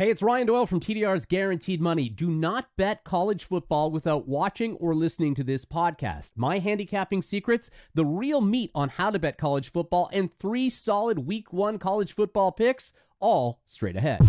Hey, it's Ryan Doyle from TDR's Guaranteed Money. Do not bet college football without watching or listening to this podcast. My handicapping secrets, the real meat on how to bet college football, and three solid week one college football picks, all straight ahead.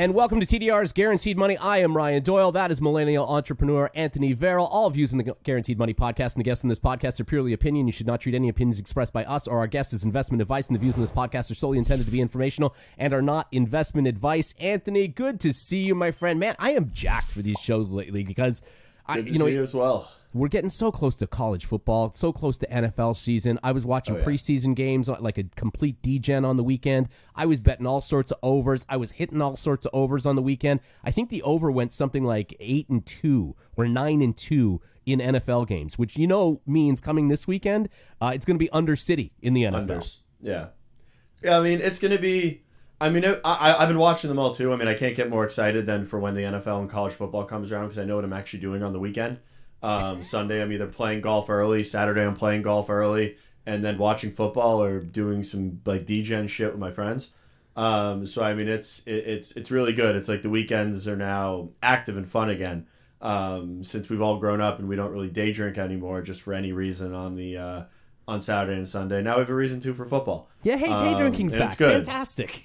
And welcome to TDR's Guaranteed Money. I am Ryan Doyle. That is millennial entrepreneur Anthony Varrell. All views in the Guaranteed Money podcast and the guests in this podcast are purely opinion. You should not treat any opinions expressed by us or our guests as investment advice, and the views in this podcast are solely intended to be informational and are not investment advice. Anthony, good to see you, my friend. Man, I am jacked for these shows lately because I, you know, you as well we're getting so close to college football, so close to NFL season. I was watching oh, yeah. preseason games uh, like a complete degen on the weekend. I was betting all sorts of overs. I was hitting all sorts of overs on the weekend. I think the over went something like eight and two or nine and two in NFL games, which you know means coming this weekend, uh, it's going to be under City in the NFL. Unders. Yeah, yeah. I mean, it's going to be. I mean, I, I've been watching them all too. I mean, I can't get more excited than for when the NFL and college football comes around because I know what I'm actually doing on the weekend. Um, Sunday, I'm either playing golf early. Saturday, I'm playing golf early, and then watching football or doing some like DGen shit with my friends. Um, so I mean, it's it, it's it's really good. It's like the weekends are now active and fun again. Um, since we've all grown up and we don't really day drink anymore, just for any reason on the uh, on Saturday and Sunday. Now we have a reason to for football. Yeah, hey, day um, drinking's back. It's good. Fantastic.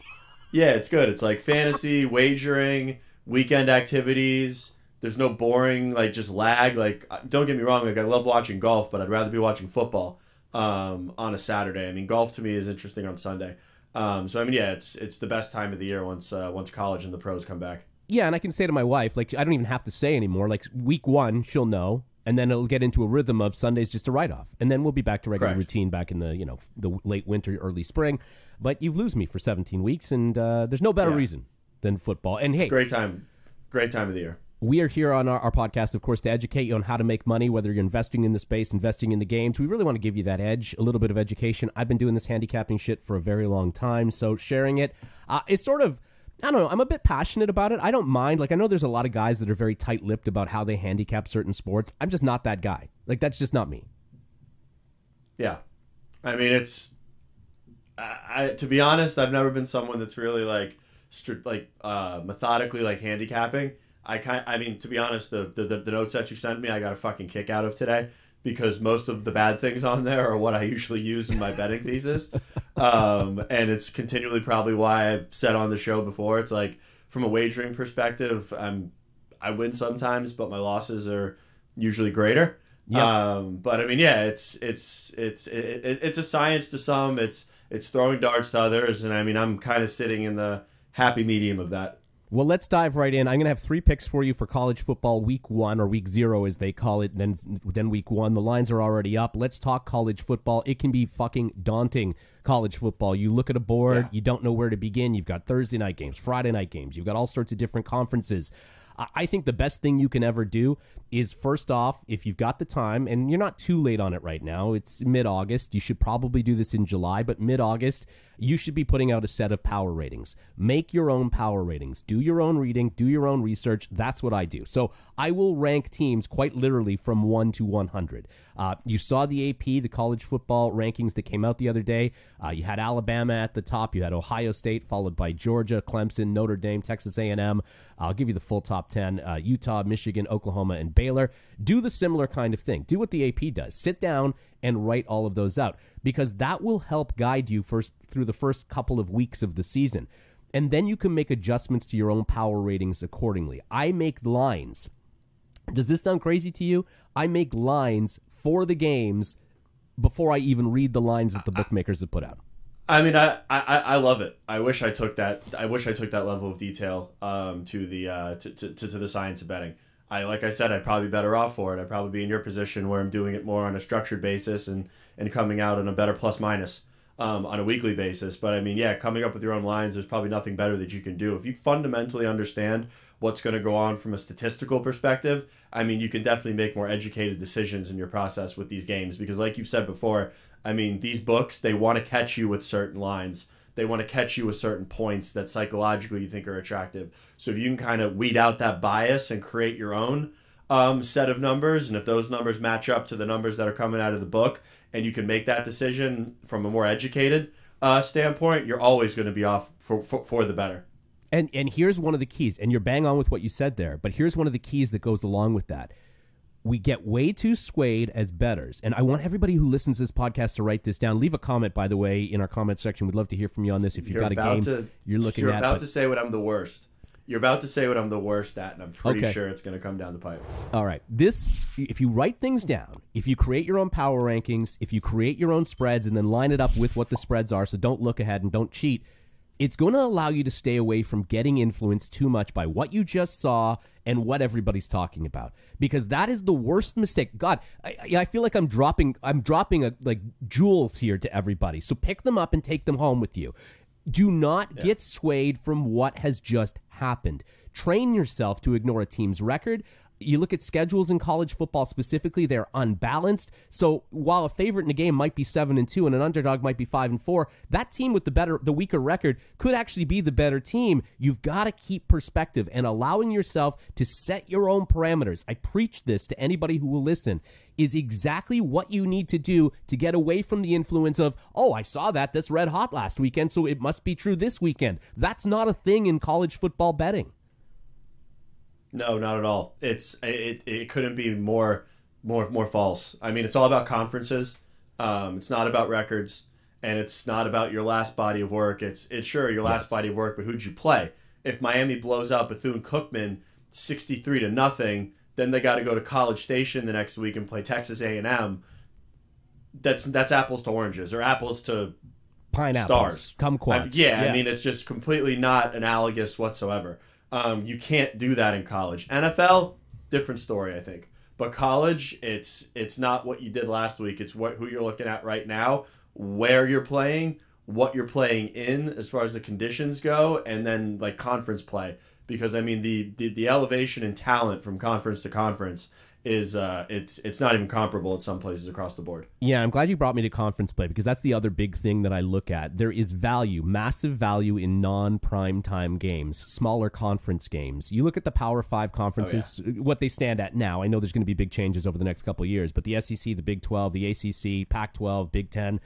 Yeah, it's good. It's like fantasy wagering, weekend activities there's no boring like just lag. Like don't get me wrong, like I love watching golf, but I'd rather be watching football um, on a Saturday. I mean, golf to me is interesting on Sunday. Um, so I mean, yeah, it's it's the best time of the year once uh, once college and the pros come back. Yeah, and I can say to my wife, like I don't even have to say anymore. Like week one, she'll know, and then it'll get into a rhythm of Sundays just a write off, and then we'll be back to regular Correct. routine back in the you know the late winter, early spring. But you've lose me for 17 weeks, and uh, there's no better yeah. reason than football. And hey, great time, great time of the year we are here on our, our, podcast, of course, to educate you on how to make money, whether you're investing in the space, investing in the games. We really want to give you that edge, a little bit of education. I've been doing this handicapping shit for a very long time, so sharing it uh, is sort of. I don't know. I'm a bit passionate about it. I don't mind. Like, I know there's a lot of guys that are very tight lipped about how they handicap certain sports. I'm just not that guy. Like, that's just not me. Yeah. I mean, it's. I, I to be honest, I've never been someone that's really like, like, uh, methodically like handicapping. I kind I mean to be honest the, the the notes that you sent me I got a fucking kick out of today because most of the bad things on there are what I usually use in my betting thesis. Um, and it's continually probably why I've said on the show before it's like from a wagering perspective I'm I win sometimes but my losses are usually greater. Yeah. Um, but I mean yeah it's it's it's it, it, it's a science to some it's it's throwing darts to others and I mean I'm kind of sitting in the happy medium of that. Well, let's dive right in. I'm going to have three picks for you for college football week one or week zero, as they call it. Then, then week one. The lines are already up. Let's talk college football. It can be fucking daunting. College football. You look at a board, yeah. you don't know where to begin. You've got Thursday night games, Friday night games. You've got all sorts of different conferences. I think the best thing you can ever do is first off, if you've got the time, and you're not too late on it right now, it's mid August. You should probably do this in July, but mid August, you should be putting out a set of power ratings. Make your own power ratings. Do your own reading, do your own research. That's what I do. So I will rank teams quite literally from 1 to 100. Uh, you saw the AP, the college football rankings that came out the other day. Uh, you had Alabama at the top. You had Ohio State, followed by Georgia, Clemson, Notre Dame, Texas A&M. I'll give you the full top 10. Uh, Utah, Michigan, Oklahoma, and Baylor. Do the similar kind of thing. Do what the AP does. Sit down and write all of those out because that will help guide you first through the first couple of weeks of the season. And then you can make adjustments to your own power ratings accordingly. I make lines. Does this sound crazy to you? I make lines for the games before I even read the lines that the bookmakers have put out. I mean, I, I, I love it. I wish I took that. I wish I took that level of detail um, to the uh, to, to, to the science of betting. I like I said, I'd probably be better off for it. I'd probably be in your position where I'm doing it more on a structured basis and and coming out on a better plus minus um, on a weekly basis. But I mean, yeah, coming up with your own lines, there's probably nothing better that you can do if you fundamentally understand what's going to go on from a statistical perspective. I mean, you can definitely make more educated decisions in your process with these games because, like you've said before, I mean, these books they want to catch you with certain lines they want to catch you with certain points that psychologically you think are attractive. So if you can kind of weed out that bias and create your own um, set of numbers, and if those numbers match up to the numbers that are coming out of the book, and you can make that decision from a more educated uh, standpoint, you're always going to be off for, for, for the better. And and here's one of the keys, and you're bang on with what you said there. But here's one of the keys that goes along with that. We get way too swayed as betters, and I want everybody who listens to this podcast to write this down. Leave a comment, by the way, in our comment section. We'd love to hear from you on this. If you've You're got a game to- you're looking You're at, about but- to say what I'm the worst. You're about to say what I'm the worst at, and I'm pretty Okay. sure it's going to come down the pipe. All right. This, if you write things down, if you create your own power rankings, if you create your own spreads and then line it up with what the spreads are, so don't look ahead and don't cheat, it's going to allow you to stay away from getting influenced too much by what you just saw and what everybody's talking about. Because that is the worst mistake. God i, I feel like i'm dropping i'm dropping a, like jewels here to everybody. So pick them up and take them home with you. Do not get swayed from what has just happened. Train yourself to ignore a team's record. You look at schedules in college football specifically, they're unbalanced. So while a favorite in a game might be 7 and 2 and an underdog might be 5 and 4, that team with the better the weaker record could actually be the better team. You've got to keep perspective and allowing yourself to set your own parameters. I preach this to anybody who will listen is exactly what you need to do to get away from the influence of, oh, I saw that. That's red hot last weekend, so it must be true this weekend. That's not a thing in college football betting. No, not at all. It's it, it couldn't be more more more false. I mean, it's all about conferences. Um, it's not about records, and it's not about your last body of work. It's it's sure your last Yes. body of work, but who'd you play? If Miami blows out Bethune Cookman sixty three to nothing, then they got to go to College Station the next week and play Texas A and M. That's that's apples to oranges, or apples to Pineapples, Stars. kumquats. I- yeah, I mean, it's just completely not analogous whatsoever. Um, you can't do that in college. NFL, different story, I think. But college, it's it's not what you did last week. It's what who you're looking at right now, where you're playing, what you're playing in, as far as the conditions go, and then like conference play. Because I mean, the the, the elevation in talent from conference to conference is uh, it's it's not even comparable at some places across the board. Yeah, I'm glad you brought me to conference play because that's the other big thing that I look at. There is value, massive value in non-prime time games, smaller conference games. You look at the Power 5 conferences, what they stand at now. I know there's going to be big changes over the next couple of years, but the SEC, the Big 12, the ACC, Pac-12, Big 10,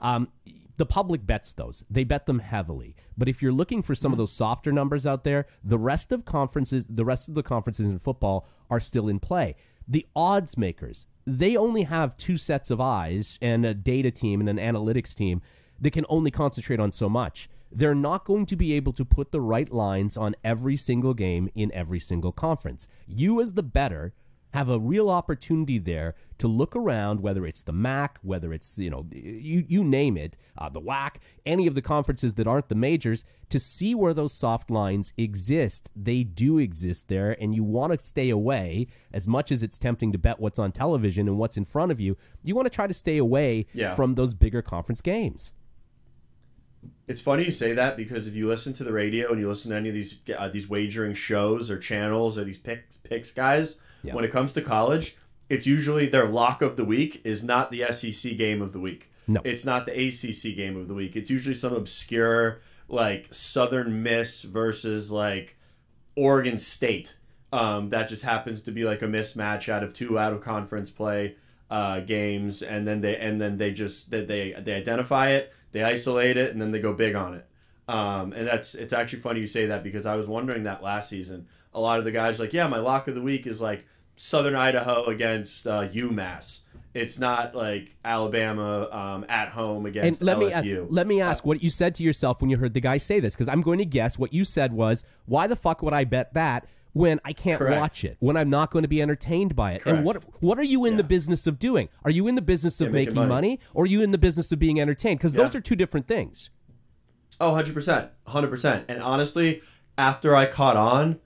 um, the public bets those. They bet them heavily. But if you're looking for some of those softer numbers out there, the rest of conferences, the rest of the conferences in football are still in play. The odds makers, they only have two sets of eyes and a data team and an analytics team that can only concentrate on so much. They're not going to be able to put the right lines on every single game in every single conference. You, as the better, have a real opportunity there to look around, whether it's the MAC, whether it's you know you you name it, uh, the WAC, any of the conferences that aren't the majors, to see where those soft lines exist. They do exist there, and you want to stay away as much as it's tempting to bet what's on television and what's in front of you. You want to try to stay away Yeah. from those bigger conference games. It's funny you say that because if you listen to the radio and you listen to any of these uh, these wagering shows or channels or these picks picks guys, Yeah. when it comes to college, it's usually their lock of the week is not the SEC game of the week. No. It's not the ACC game of the week. It's usually some obscure like Southern Miss versus like Oregon State. Um, that just happens to be like a mismatch out of two out of conference play uh, games, and then they and then they just they, they they identify it, they isolate it, and then they go big on it. Um, and that's it's actually funny you say that because I was wondering that last season. A lot of the guys like, yeah, my lock of the week is like Southern Idaho against uh, UMass. It's not like Alabama um, at home And against let LSU. me ask, let me ask what you said to yourself when you heard the guy say this, because I'm going to guess what you said was, "Why the fuck would I bet that when I can't Correct. watch it, when I'm not going to be entertained by it?" And what what are you in the business of doing? Are you in the business of Yeah, making money. money. or are you in the business of being entertained? Because those are two different things. Oh, 100%. 100%. And honestly, after I caught on,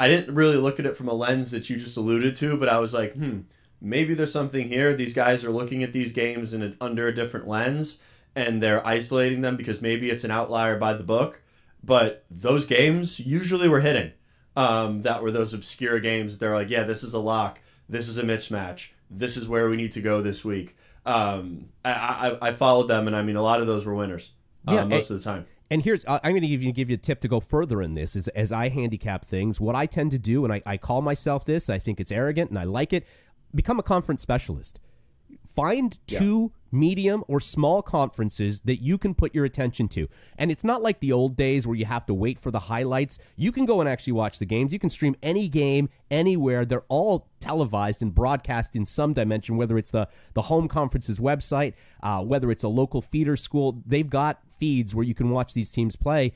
I didn't really look at it from a lens that you just alluded to, but I was like, hmm, maybe there's something here. These guys are looking at these games in a, under a different lens and they're isolating them because maybe it's an outlier by the book. But those games usually were hidden. Um, that were those obscure games. They're like, yeah, this is a lock. This is a mismatch. This is where we need to go this week. Um, I, I, I followed them, and I mean, a lot of those were winners uh, Yeah, most and- of the time. And here's I'm going to give you give you a tip to go further in this. Is as I handicap things, what I tend to do, and I, I call myself this. I think it's arrogant, and I like it. Become a conference specialist. Find two medium, or small conferences that you can put your attention to. And it's not like the old days where you have to wait for the highlights. You can go and actually watch the games. You can stream any game anywhere. They're all televised and broadcast in some dimension, whether it's the, the home conference's website, uh, whether it's a local feeder school. They've got feeds where you can watch these teams play.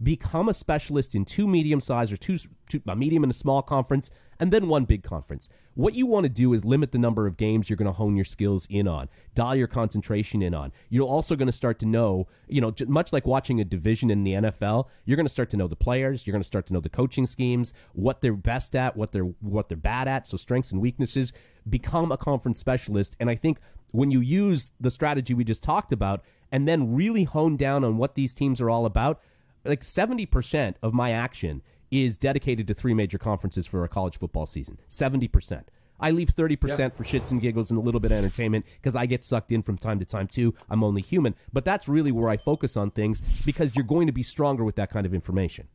Become a specialist in two medium size or two, two a medium and a small conference, and then one big conference. What you want to do is limit the number of games you're going to hone your skills in on, dial your concentration in on. You're also going to start to know, you know, much like watching a division in the NFL, you're going to start to know the players, you're going to start to know the coaching schemes, what they're best at, what they're what they're bad at, so strengths and weaknesses. Become a conference specialist, and I think when you use the strategy we just talked about and then really hone down on what these teams are all about, like 70% of my action is dedicated to three major conferences for a college football season. 70%. I leave 30% yeah. for shits and giggles and a little bit of entertainment because I get sucked in from time to time too. I'm only human. But that's really where I focus on things because you're going to be stronger with that kind of information.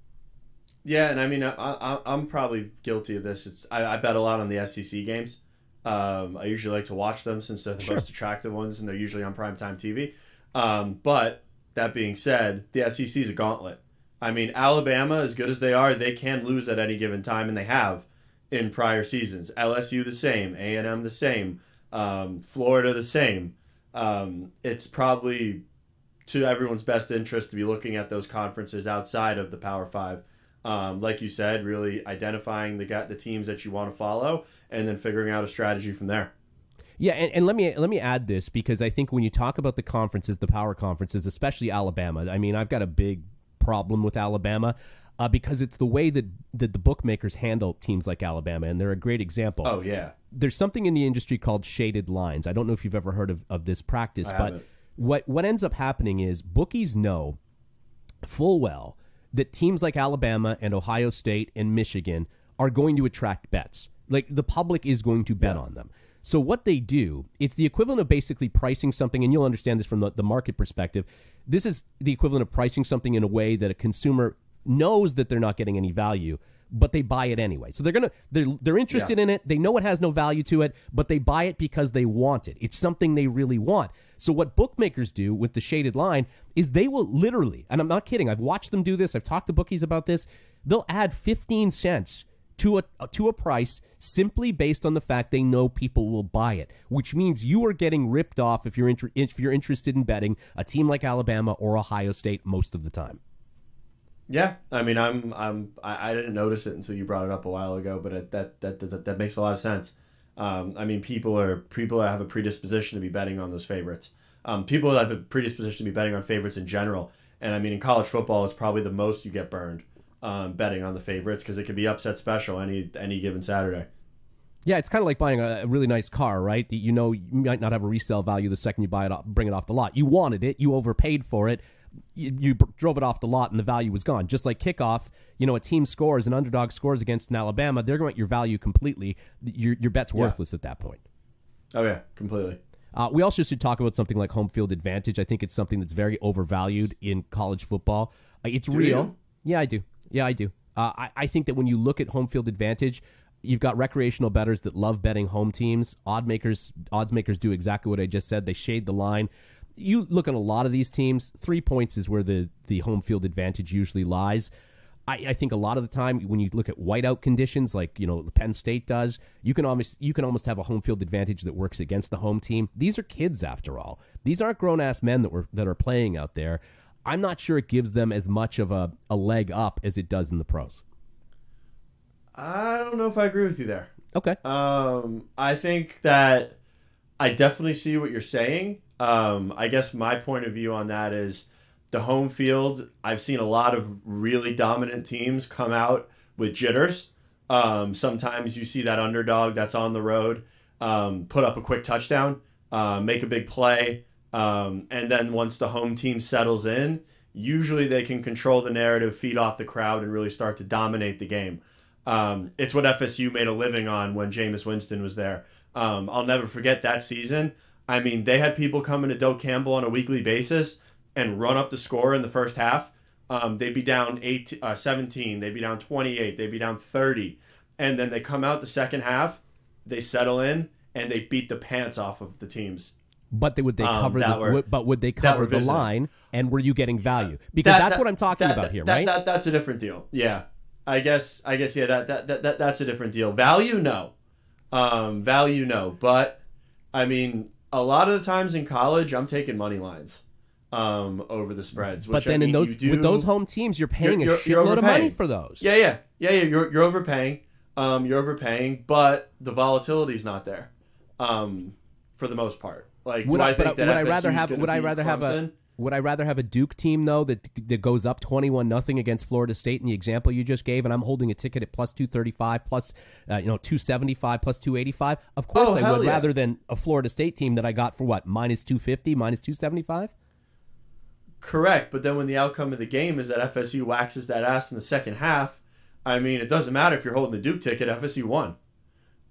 Yeah, and I mean, I, am probably guilty of this. It's I, I, bet a lot on the SEC games. Um, I usually like to watch them since they're the sure. most attractive ones, and they're usually on primetime TV. Um, but that being said, the SEC is a gauntlet. I mean, Alabama, as good as they are, they can lose at any given time, and they have in prior seasons. LSU the same, A and M the same, um, Florida the same. Um, it's probably to everyone's best interest to be looking at those conferences outside of the Power Five. Um, like you said, really identifying the the teams that you want to follow, and then figuring out a strategy from there. Yeah, and, and let me let me add this because I think when you talk about the conferences, the power conferences, especially Alabama, I mean, I've got a big problem with Alabama. Uh, because it's the way that, that the bookmakers handle teams like Alabama, and they're a great example. Oh, yeah. There's something in the industry called shaded lines. I don't know if you've ever heard of, of this practice, I but haven't. what, what ends up happening is bookies know full well that teams like Alabama and Ohio State and Michigan are going to attract bets. Like the public is going to bet yeah. on them. So what they do, it's the equivalent of basically pricing something, and you'll understand this from the, the market perspective. This is the equivalent of pricing something in a way that a consumer knows that they're not getting any value, but they buy it anyway. So they're gonna they're they're interested yeah. in it. They know it has no value to it, but they buy it because they want it. It's something they really want. So what bookmakers do with the shaded line is they will literally, and I'm not kidding. I've watched them do this. I've talked to bookies about this. They'll add 15 cents to a to a price simply based on the fact they know people will buy it, which means you are getting ripped off if you're inter- if you're interested in betting a team like Alabama or Ohio State most of the time. Yeah, I mean, I'm I'm I, I didn't notice it until you brought it up a while ago, but it, that, that that that makes a lot of sense. Um, I mean, people are people have a predisposition to be betting on those favorites. Um, people have a predisposition to be betting on favorites in general, and I mean, in college football, it's probably the most you get burned um, betting on the favorites because it could be upset special any any given Saturday. Yeah, it's kind of like buying a really nice car, right? You know, you might not have a resale value the second you buy it, off, bring it off the lot. You wanted it, you overpaid for it, you, you drove it off the lot, and the value was gone. Just like kickoff, you know, a team scores, an underdog scores against an Alabama, they're going to your value completely. Your your bet's worthless yeah. at that point. Oh yeah, completely. Uh, we also should talk about something like home field advantage. I think it's something that's very overvalued in college football. Uh, it's do real. You? Yeah, I do. Yeah, I do. Uh, I, I think that when you look at home field advantage, you've got recreational bettors that love betting home teams. Odd makers, odds makers do exactly what I just said. They shade the line. You look at a lot of these teams. Three points is where the the home field advantage usually lies. I, I, think a lot of the time when you look at whiteout conditions, like you know Penn State does, you can almost you can almost have a home field advantage that works against the home team. These are kids after all. These aren't grown ass men that were that are playing out there. I'm not sure it gives them as much of a, a leg up as it does in the pros. I don't know if I agree with you there. Okay. Um, I think that I definitely see what you're saying. Um, I guess my point of view on that is the home field. I've seen a lot of really dominant teams come out with jitters. Um, sometimes you see that underdog that's on the road um, put up a quick touchdown, uh, make a big play, um, and then once the home team settles in, usually they can control the narrative, feed off the crowd, and really start to dominate the game. Um, it's what FSU made a living on when Jameis Winston was there. Um, I'll never forget that season. I mean, they had people coming to Doak Campbell on a weekly basis and run up the score in the first half. Um, they'd be down eight, uh, 17, they'd be down 28, they'd be down 30. And then they come out the second half, they settle in, and they beat the pants off of the teams But they would they Um, cover the were- but would they cover the line and were you getting value? Because That- that's that- what I'm talking that- about here, right? That, that's a different deal. Yeah, I guess. I guess. Yeah. That that, that, that that's a different deal. Value, no. Um, value, no. But I mean, a lot of the times in college, I'm taking money lines um, over the spreads. but which, I then in those do- with those home teams, you're paying You're- a you're- you're shitload of money for those. Yeah, yeah, yeah, yeah. You're you're overpaying. Um, you're overpaying, but the volatility is not there. Um, for the most part. Like, Would do I, I, think that would I rather have would I rather have a would I rather have a Duke team though that that goes up twenty one nothing against Florida State in the example you just gave, and I'm holding a ticket at plus two thirty five, plus uh, you know two seventy five, plus two eighty five. Of course, Oh, I would yeah. rather than a Florida State team that I got for what minus two fifty, minus two seventy five. Correct, but then when the outcome of the game is that FSU waxes that ass in the second half, I mean, it doesn't matter if you're holding the Duke ticket. FSU won.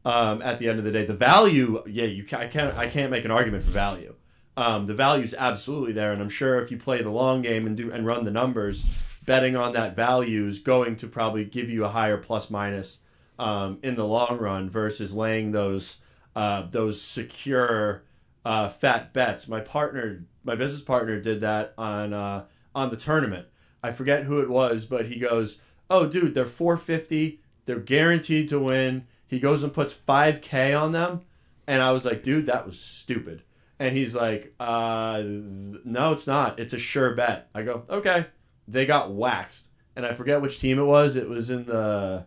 Um, at the end of the day, the value, yeah, you can, I can't, I can't make an argument for value. Um, the is absolutely there, and I'm sure if you play the long game and do and run the numbers, betting on that value is going to probably give you a higher plus minus um, in the long run versus laying those uh, those secure uh, fat bets. My partner, my business partner, did that on uh, on the tournament. I forget who it was, but he goes, "Oh, dude, they're 450. They're guaranteed to win." He goes and puts 5k on them, and I was like, "Dude, that was stupid." And he's like, uh, "No, it's not. It's a sure bet." I go, "Okay." They got waxed, and I forget which team it was. It was in the,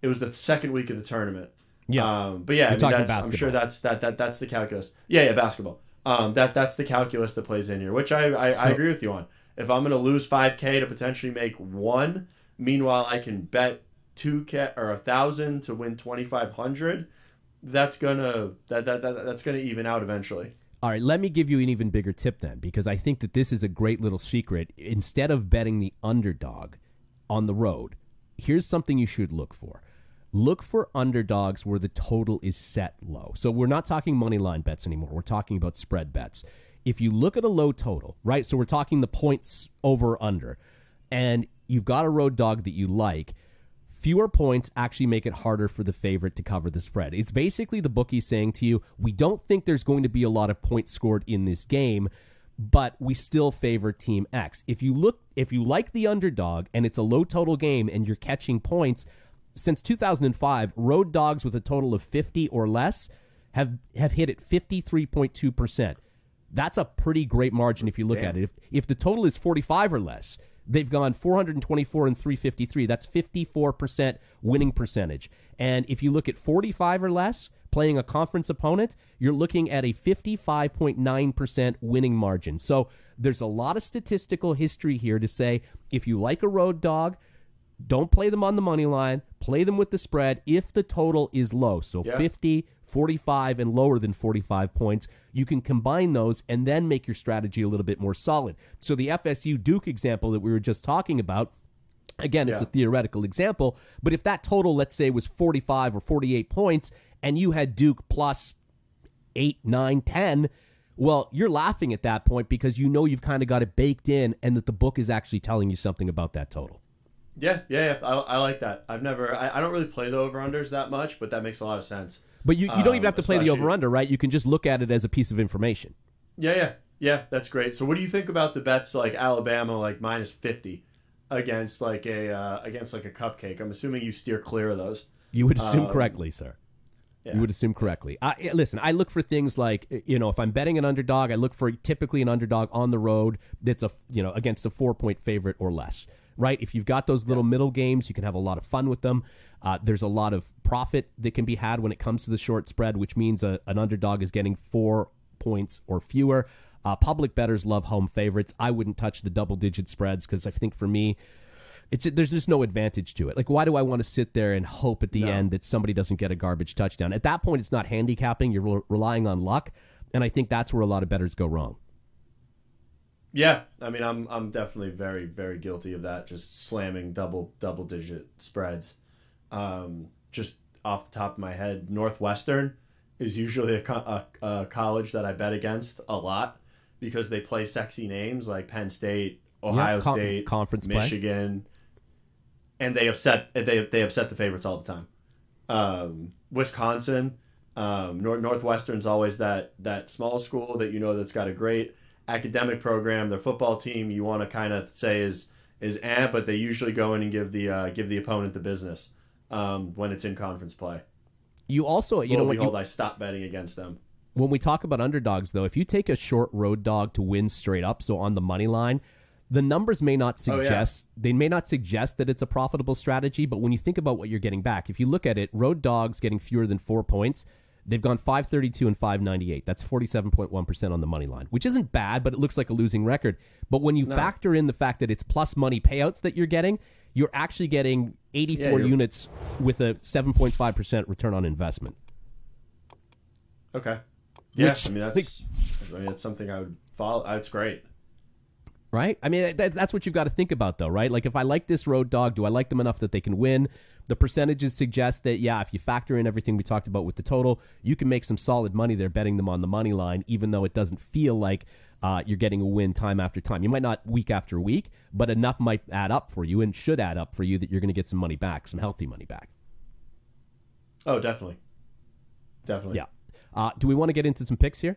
it was the second week of the tournament. Yeah, Um, but yeah, I mean, that's, I'm sure that's that, that that's the calculus. Yeah, yeah, basketball. Um, that that's the calculus that plays in here, which I I, I agree with you on. If I'm going to lose five k to potentially make one, meanwhile I can bet two k or a thousand to win twenty five hundred. That's gonna that, that, that that's gonna even out eventually. All right, let me give you an even bigger tip then, because I think that this is a great little secret. Instead of betting the underdog on the road, here's something you should look for. Look for underdogs where the total is set low. So we're not talking money line bets anymore. We're talking about spread bets. If you look at a low total, right? So we're talking the points over under, and you've got a road dog that you like, fewer points actually make it harder for the favorite to cover the spread. It's basically the bookie saying to you, we don't think there's going to be a lot of points scored in this game, but we still favor team X. If you look if you like the underdog and it's a low total game and you're catching points, since 2005, road dogs with a total of 50 or less have have hit at 53.2%. That's a pretty great margin if you look Damn. at it. If if the total is 45 or less, they've gone 424 and 353. That's 54% winning percentage. And if you look at 45 or less, playing a conference opponent, you're looking at a 55.9% winning margin. So there's a lot of statistical history here to say if you like a road dog, don't play them on the money line. Play them with the spread if the total is low. So Yeah. 50, 45, and lower than 45 points. You can combine those and then make your strategy a little bit more solid. So the FSU Duke example that we were just talking about, again, it's a theoretical example, but if that total, let's say, was 45 or 48 points and you had Duke plus eight, nine, ten, well, you're laughing at that point because you know you've kind of got it baked in and that the book is actually telling you something about that total. Yeah, yeah, yeah. I, I like that. I've never, I, I don't really play the over unders that much, but that makes a lot of sense. But you, you don't even Um, have to play the over under, right? You can just look at it as a piece of information. Yeah, yeah, yeah. That's great. So, what do you think about the bets like Alabama, like minus fifty, against like a uh, against like a cupcake? I'm assuming you steer clear of those. You would assume Um, correctly, sir. yeah. You would assume correctly. I, eh, listen, I look for things like you know, if I'm betting an underdog, I look for typically an underdog on the road that's a you know against a four point favorite or less. Right? If you've got those little middle games, you can have a lot of fun with them. Uh, there's a lot of profit that can be had when it comes to the short spread, which means a, an underdog is getting four points or fewer. Uh, public bettors love home favorites. I wouldn't touch the double digit spreads because I think for me, it's there's just no advantage to it. Like, why do I want to sit there and hope at the No. end that somebody doesn't get a garbage touchdown? At that point, it's not handicapping. You're re- relying on luck, and I think that's where a lot of bettors go wrong. Yeah, I mean, I'm I'm definitely very very guilty of that. Just slamming double double digit spreads. Um, just off the top of my head, Northwestern is usually a, co- a, a college that I bet against a lot because they play sexy names like Penn State, Ohio con- State, conference play. Michigan, and they upset they they upset the favorites all the time. Um, Wisconsin, Um, North Northwestern's always that that small school that you know that's got a great academic program. Their football team you want to kind of say is is eh, but they usually go in and give the uh, give the opponent the business um, when it's in conference play. You also, you know, behold, you, I stopped betting against them. when we talk about underdogs, though, if you take a short road dog to win straight up, so on the money line, the numbers may not Oh, yeah. suggest they may not suggest that it's a profitable strategy. But when you think about what you're getting back, if you look at it, road dogs getting fewer than four points. They've gone 532 and 598. That's 47.1% on the money line, which isn't bad, but it looks like a losing record. But when you factor in the fact that it's plus money payouts that you're getting, you're actually getting 84 Yeah, units with a 7.5% return on investment. Okay. Yes, Which I mean that's I mean it's something I would follow. That's great. Right? I mean, that, that's what you've got to think about, though, right? Like, if I like this road dog, do I like them enough that they can win? The percentages suggest that, yeah, if you factor in everything we talked about with the total, you can make some solid money there betting them on the money line, even though it doesn't feel like uh, you're getting a win time after time. You might not week after week, but enough might add up for you and should add up for you that you're going to get some money back, some healthy money back. Oh, definitely, definitely. Yeah. Uh, do we want to get into some picks here?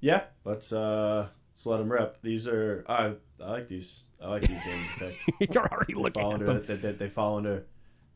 Yeah, let's uh let them rip. These are I I like these. I like these games to pick. you're already looking at under them. they, they, they fall under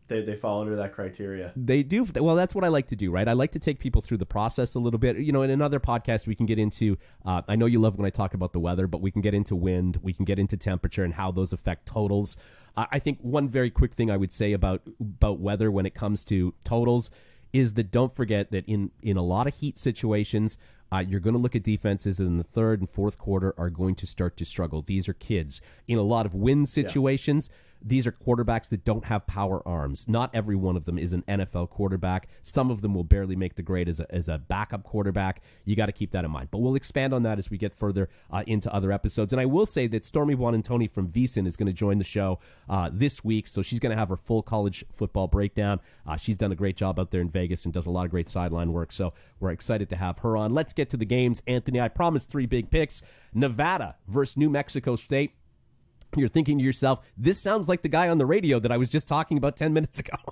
they, they fall under that criteria. They do. Well, that's what I like to do, right? I like to take people through the process a little bit. You know, in another podcast, we can get into. Uh, I know you love when I talk about the weather, but we can get into wind, we can get into temperature, and how those affect totals. I I think one very quick thing I would say about about weather when it comes to totals is that don't forget that in in a lot of heat situations. Uh, you're going to look at defenses in the third and fourth quarter are going to start to struggle. These are kids. In a lot of win situations, these are quarterbacks that don't have power arms. Not every one of them is an NFL quarterback. Some of them will barely make the grade as a, as a backup quarterback. You got to keep that in mind. But we'll expand on that as we get further uh, into other episodes. And I will say that Stormy Buonantony from VSiN is going to join the show uh, this week. So she's going to have her full college football breakdown. Uh, she's done a great job out there in Vegas and does a lot of great sideline work. So we're excited to have her on. Let's get to the games. Anthony, I promised three big picks Nevada versus New Mexico State. You're thinking to yourself, this sounds like the guy on the radio that I was just talking about 10 minutes ago.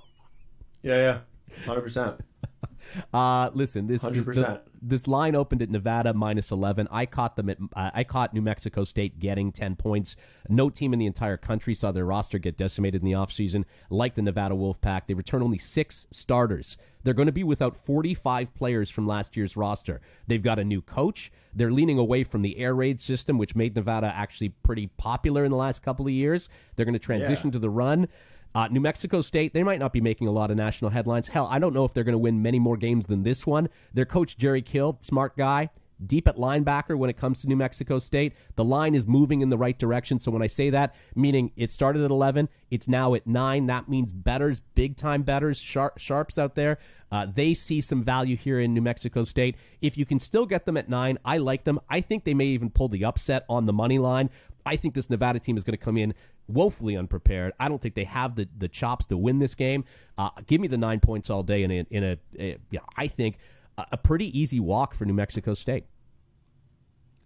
Yeah, yeah, hundred percent. Uh, listen, this is the- 100%. this line opened at Nevada minus 11. I caught them at uh, I caught New Mexico State getting 10 points. No team in the entire country saw their roster get decimated in the offseason like the Nevada Wolfpack. They return only 6 starters. They're going to be without 45 players from last year's roster. They've got a new coach. They're leaning away from the air raid system which made Nevada actually pretty popular in the last couple of years. They're going to transition Yeah. to the run. Uh, New Mexico State, they might not be making a lot of national headlines. Hell, I don't know if they're going to win many more games than this one. Their coach, Jerry Kill, smart guy, deep at linebacker when it comes to New Mexico State. The line is moving in the right direction. So when I say that, meaning it started at 11, it's now at 9. That means betters, big time betters, sharp, sharps out there. Uh, they see some value here in New Mexico State. If you can still get them at 9, I like them. I think they may even pull the upset on the money line. I think this Nevada team is going to come in woefully unprepared. I don't think they have the, the chops to win this game. Uh, give me the nine points all day in a, in a, a yeah, I think a, a pretty easy walk for New Mexico State.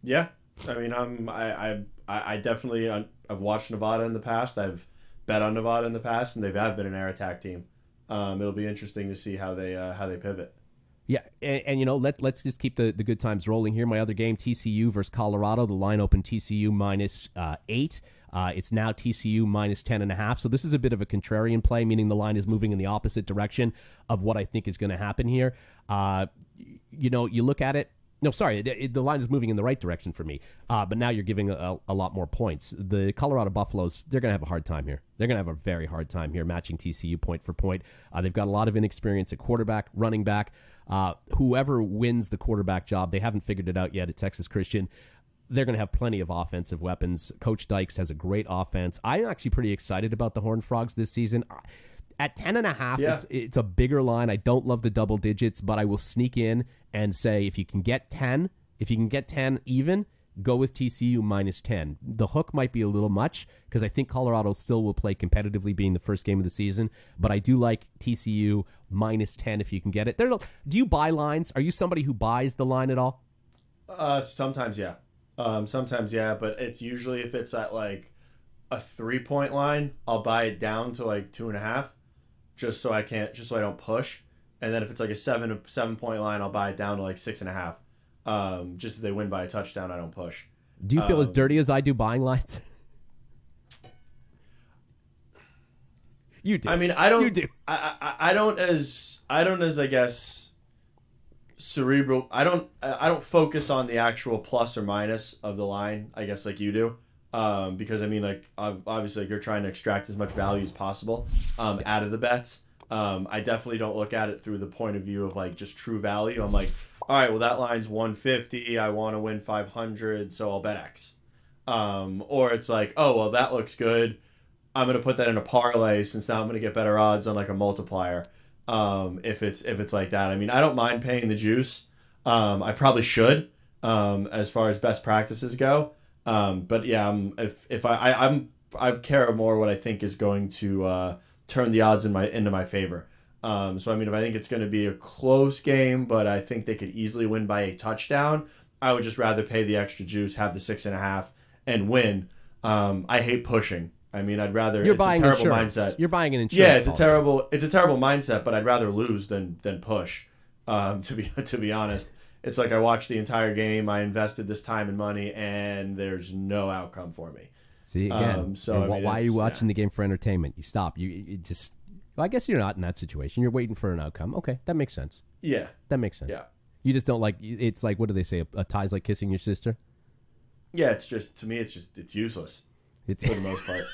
Yeah, I mean, I'm I I, I definitely uh, I've watched Nevada in the past. I've bet on Nevada in the past, and they have been an air attack team. Um, it'll be interesting to see how they uh, how they pivot. Yeah, and, and you know, let let's just keep the, the good times rolling here. My other game, TCU versus Colorado. The line opened TCU minus uh, eight. Uh, it's now TCU minus ten and a half. So this is a bit of a contrarian play, meaning the line is moving in the opposite direction of what I think is going to happen here. Uh, you know, you look at it. No, sorry, it, it- the line is moving in the right direction for me. Uh, but now you're giving a, a lot more points. The Colorado Buffaloes, they're going to have a hard time here. They're going to have a very hard time here matching TCU point for point. Uh, they've got a lot of inexperience at quarterback, running back. Uh, whoever wins the quarterback job, they haven't figured it out yet at Texas Christian. They're going to have plenty of offensive weapons. Coach Dykes has a great offense. I'm actually pretty excited about the Horned Frogs this season. At 10 and a half, Yeah. it's, it's a bigger line. I don't love the double digits, but I will sneak in and say if you can get 10, if you can get 10 even, go with TCU minus 10. The hook might be a little much because I think Colorado still will play competitively being the first game of the season, but I do like TCU minus 10 if you can get it. There, do you buy lines? Are you somebody who buys the line at all? Uh, sometimes yeah, um, sometimes yeah, but it's usually if it's at like a three point line, I'll buy it down to like two and a half, just so I can't, just so I don't push. and then if it's like a seven seven point line, I'll buy it down to like six and a half. Um, just if they win by a touchdown, I don't push. Do you feel as Um, dirty as I do buying lines? you do. I mean, I don't. You do. I, I I don't as I don't as I guess cerebral. I don't I I don't focus on the actual plus or minus of the line. I guess like you do, um, because I mean like obviously like you're trying to extract as much value as possible um, out of the bets. Um, I definitely don't look at it through the point of view of like just true value. I'm like, all right, well that line's 150. I want to win 500, so I'll bet X. Um, or it's like, oh well that looks good. I'm gonna put that in a parlay since now I'm gonna get better odds on like a multiplier. Um, if it's if it's like that, I mean, I don't mind paying the juice. Um, I probably should, um, as far as best practices go. Um, but yeah, I'm, if if I, I I'm I care more what I think is going to uh, turn the odds in my into my favor. Um, so I mean, if I think it's going to be a close game, but I think they could easily win by a touchdown, I would just rather pay the extra juice, have the six and a half, and win. Um, I hate pushing. I mean, I'd rather You're it's buying a terrible insurance. mindset. You're buying an insurance. Yeah, it's a terrible it's a terrible mindset, but I'd rather lose than than push. Um, to be to be honest, it's like I watched the entire game. I invested this time and money, and there's no outcome for me. See again. Um, so, I mean, why are you watching yeah. the game for entertainment? You stop. You, you just. Well, I guess you're not in that situation. You're waiting for an outcome. Okay, that makes sense. Yeah, That makes sense. yeah, You just don't like. It's like what do they say? A, a tie's like kissing your sister. yeah. It's just to me, it's just it's useless It's for the most part.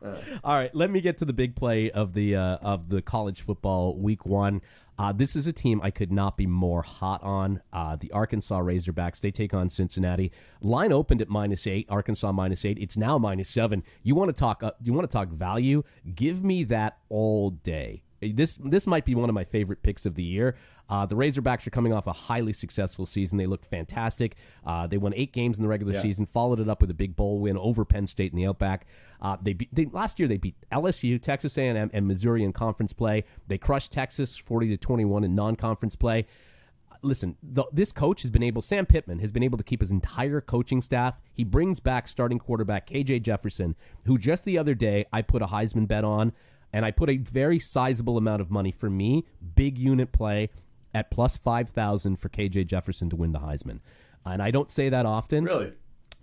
All right, let me get to the big play of the uh, of the college football week one. Uh, this is a team I could not be more hot on. Uh, the Arkansas Razorbacks. They take on Cincinnati. Line opened at minus eight. Arkansas minus eight. It's now minus seven. You want to talk? Uh, you want to talk value? Give me that all day. This this might be one of my favorite picks of the year. Uh, the Razorbacks are coming off a highly successful season. They looked fantastic. Uh, they won eight games in the regular Yeah. season, followed it up with a big bowl win over Penn State in the Outback. Uh, they, beat, they last year they beat LSU, Texas A&M, and Missouri in conference play. They crushed Texas forty to twenty one in non conference play. Listen, the, this coach has been able. Sam Pittman has been able to keep his entire coaching staff. He brings back starting quarterback KJ Jefferson, who just the other day I put a Heisman bet on, and I put a very sizable amount of money for me, big unit play at plus five thousand for KJ Jefferson to win the Heisman. And I don't say that often. Really,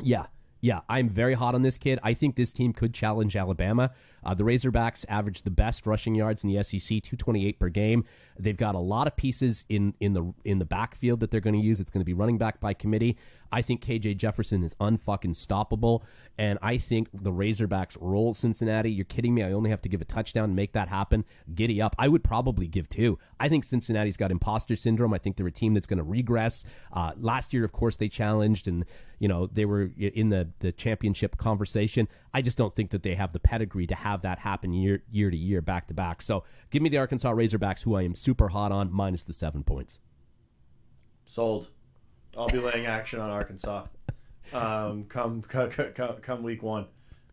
Yeah. Yeah, I'm very hot on this kid. I think this team could challenge Alabama. Uh, the Razorbacks average the best rushing yards in the SEC, 228 per game. They've got a lot of pieces in in the in the backfield that they're going to use. It's going to be running back by committee. I think KJ Jefferson is unfucking stoppable, and I think the Razorbacks roll Cincinnati. You're kidding me? I only have to give a touchdown and make that happen. Giddy up! I would probably give two. I think Cincinnati's got imposter syndrome. I think they're a team that's going to regress. Uh, last year, of course, they challenged and you know they were in the the championship conversation. I just don't think that they have the pedigree to have that happen year year to year, back to back. So give me the Arkansas Razorbacks, who I am super hot on, minus the seven points. sold. I'll be laying action on Arkansas. Um, come come come, come week one.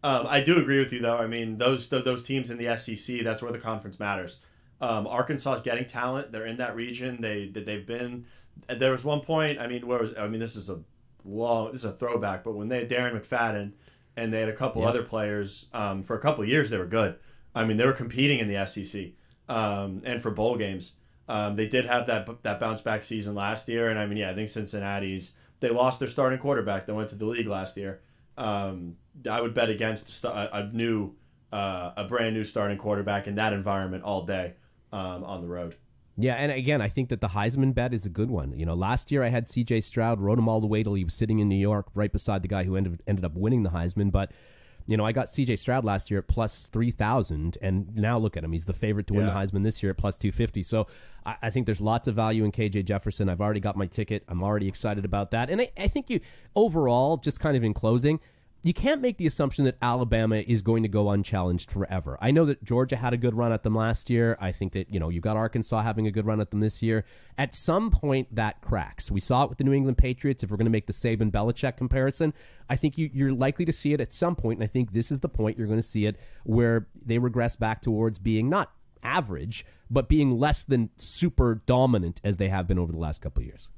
Um, I do agree with you though. I mean, those th- those teams in the SEC, that's where the conference matters. Um, Arkansas is getting talent. They're in that region. They they've been. There was one point. I mean, where was I mean, this is a long. This is a throwback. But when they had Darren McFadden, and they had a couple Yeah. other players um, for a couple of years, they were good. I mean, they were competing in the SEC um, and for bowl games. Um, they did have that that bounce back season last year, and I mean, yeah, I think Cincinnati's they lost their starting quarterback that went to the league last year. Um, I would bet against a, a a new, uh, a brand new starting quarterback in that environment all day um, on the road. Yeah, and again, I think that the Heisman bet is a good one. You know, last year I had C.J. Stroud, rode him all the way till he was sitting in New York, right beside the guy who ended ended up winning the Heisman. But you know, I got C.J. Stroud last year at plus three thousand, and now look at him; he's the favorite to win the Heisman this year at plus two fifty. So I, I think there's lots of value in KJ Jefferson. I've already got my ticket. I'm already excited about that, and I, I think you overall, just kind of in closing. You can't make the assumption that Alabama is going to go unchallenged forever. I know that Georgia had a good run at them last year. I think that, you know, you've got Arkansas having a good run at them this year. At some point, that cracks. We saw it with the New England Patriots. If we're going to make the Saban Belichick comparison, I think you, you're likely to see it at some point, and I think this is the point you're going to see it where they regress back towards being not average, but being less than super dominant as they have been over the last couple years.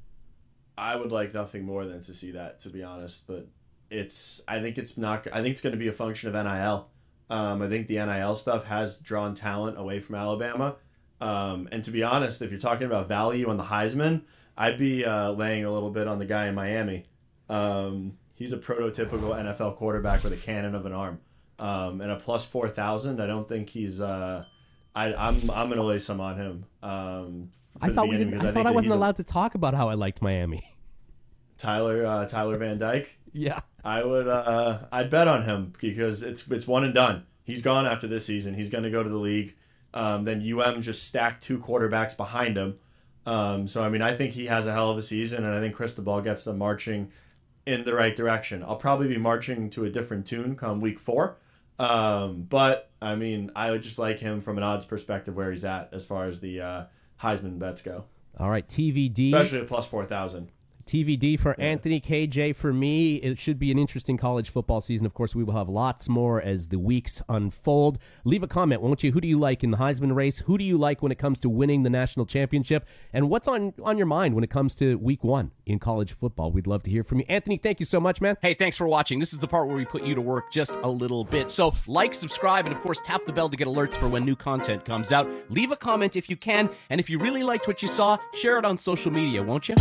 I would like nothing more than to see that, to be honest. But it's, I think it's not. I think it's going to be a function of NIL. Um, I think the NIL stuff has drawn talent away from Alabama. Um, and to be honest, if you're talking about value on the Heisman, I'd be uh, laying a little bit on the guy in Miami. Um, he's a prototypical NFL quarterback with a cannon of an arm. Um, and a plus four thousand. I don't think he's. Uh, I, I'm I'm gonna lay some on him. Um, I thought we didn't. I, I thought I wasn't allowed a, to talk about how I liked Miami. Tyler uh, Tyler Van Dyke. Yeah, I would. Uh, I'd bet on him because it's it's one and done. He's gone after this season. He's going to go to the league. Um, then UM just stacked two quarterbacks behind him. Um, so I mean, I think he has a hell of a season, and I think Cristobal gets them marching in the right direction. I'll probably be marching to a different tune come week four. Um, but I mean, I would just like him from an odds perspective where he's at as far as the uh, Heisman bets go. All right, TVD, especially at plus four thousand. TVD for yeah. Anthony, KJ for me. It should be an interesting college football season. Of course, we will have lots more as the weeks unfold. Leave a comment, won't you? Who do you like in the Heisman race? Who do you like when it comes to winning the national championship? And what's on, on your mind when it comes to week one in college football? We'd love to hear from you. Anthony, thank you so much, man. Hey, thanks for watching. This is the part where we put you to work just a little bit. So, like, subscribe, and of course, tap the bell to get alerts for when new content comes out. Leave a comment if you can. And if you really liked what you saw, share it on social media, won't you?